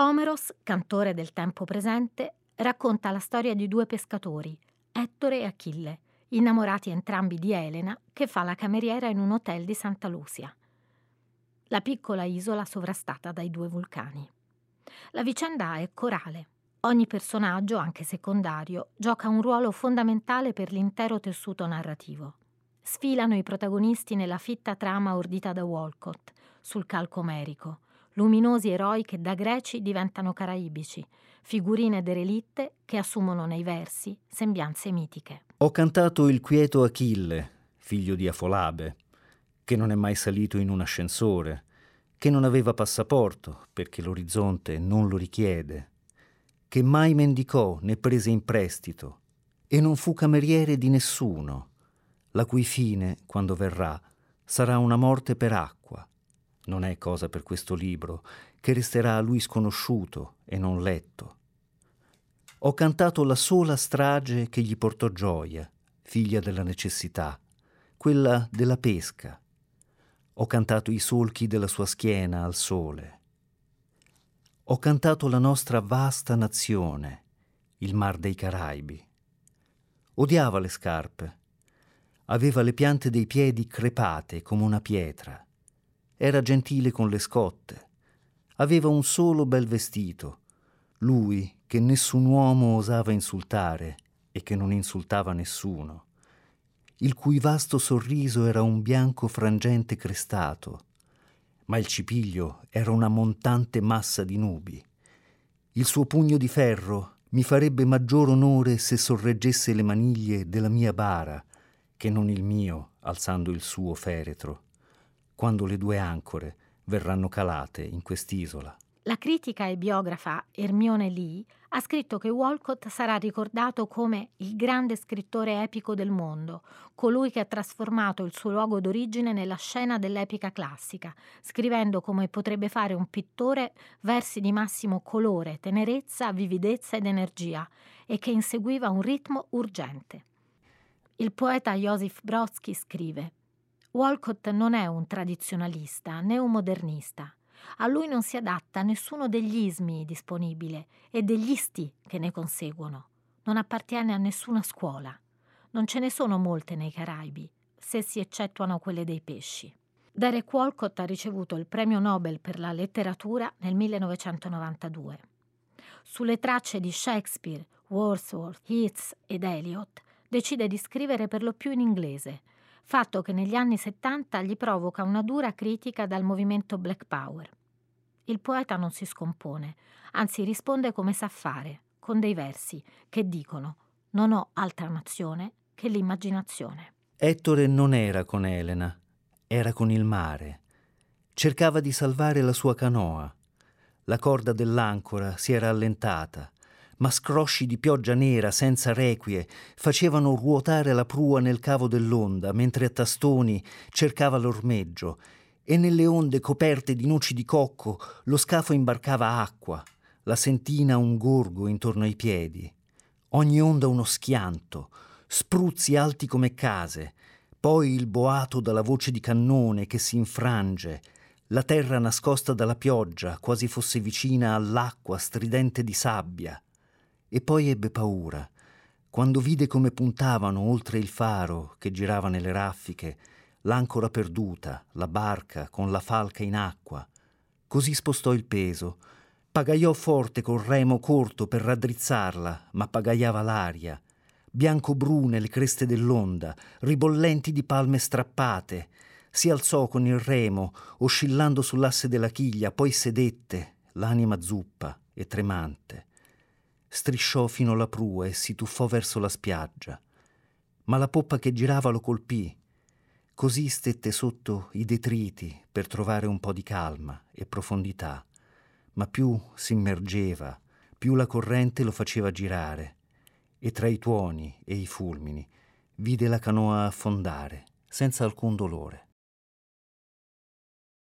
Omeros, cantore del tempo presente, racconta la storia di due pescatori, Ettore e Achille, innamorati entrambi di Elena, che fa la cameriera in un hotel di Santa Lucia. La piccola isola sovrastata dai due vulcani. La vicenda è corale. Ogni personaggio, anche secondario, gioca un ruolo fondamentale per l'intero tessuto narrativo. Sfilano i protagonisti nella fitta trama ordita da Walcott, sul calco omerico, luminosi eroi che da greci diventano caraibici, figurine derelitte che assumono nei versi sembianze mitiche. Ho cantato il quieto Achille, figlio di Afolabe, che non è mai salito in un ascensore, che non aveva passaporto perché l'orizzonte non lo richiede, che mai mendicò né prese in prestito e non fu cameriere di nessuno, la cui fine, quando verrà, sarà una morte per acqua. Non è cosa per questo libro, che resterà a lui sconosciuto e non letto. Ho cantato la sola strage che gli portò gioia, figlia della necessità, quella della pesca. Ho cantato i solchi della sua schiena al sole. Ho cantato la nostra vasta nazione, il mar dei Caraibi. Odiava le scarpe, Aveva le piante dei piedi crepate come una pietra. Era gentile con le scotte. Aveva un solo bel vestito. Lui che nessun uomo osava insultare e che non insultava nessuno. Il cui vasto sorriso era un bianco frangente crestato. Ma il cipiglio era una montante massa di nubi. Il suo pugno di ferro mi farebbe maggior onore se sorreggesse le maniglie della mia bara che non il mio alzando il suo feretro, quando le due ancore verranno calate in quest'isola. La critica e biografa Hermione Lee ha scritto che Walcott sarà ricordato come il grande scrittore epico del mondo, colui che ha trasformato il suo luogo d'origine nella scena dell'epica classica, scrivendo come potrebbe fare un pittore versi di massimo colore, tenerezza, vividezza ed energia, e che inseguiva un ritmo urgente. Il poeta Joseph Brodsky scrive Walcott non è un tradizionalista né un modernista. A lui non si adatta nessuno degli ismi disponibile e degli isti che ne conseguono. Non appartiene a nessuna scuola. Non ce ne sono molte nei Caraibi, se si eccettuano quelle dei pesci. Derek Walcott ha ricevuto il premio Nobel per la letteratura nel 1992. Sulle tracce di Shakespeare, Wordsworth, Yeats ed Eliot decide di scrivere per lo più in inglese, fatto che negli anni 70 gli provoca una dura critica dal movimento Black Power. Il poeta non si scompone, anzi risponde come sa fare, con dei versi che dicono non ho altra nazione che l'immaginazione. Ettore non era con Elena, era con il mare. Cercava di salvare la sua canoa. La corda dell'ancora si era allentata ma scrosci di pioggia nera senza requie facevano ruotare la prua nel cavo dell'onda, mentre a tastoni cercava l'ormeggio, e nelle onde coperte di noci di cocco lo scafo imbarcava acqua, la sentina un gorgo intorno ai piedi. Ogni onda uno schianto, spruzzi alti come case, poi il boato dalla voce di cannone che si infrange, la terra nascosta dalla pioggia, quasi fosse vicina all'acqua stridente di sabbia e poi ebbe paura, quando vide come puntavano oltre il faro che girava nelle raffiche, l'ancora perduta, la barca con la falca in acqua. Così spostò il peso, pagaiò forte col remo corto per raddrizzarla, ma pagaiava l'aria. Bianco-brune le creste dell'onda, ribollenti di palme strappate. Si alzò con il remo, oscillando sull'asse della chiglia, poi sedette, l'anima zuppa e tremante strisciò fino alla prua e si tuffò verso la spiaggia. Ma la poppa che girava lo colpì. Così stette sotto i detriti per trovare un po' di calma e profondità. Ma più si immergeva, più la corrente lo faceva girare. E tra i tuoni e i fulmini vide la canoa affondare senza alcun dolore.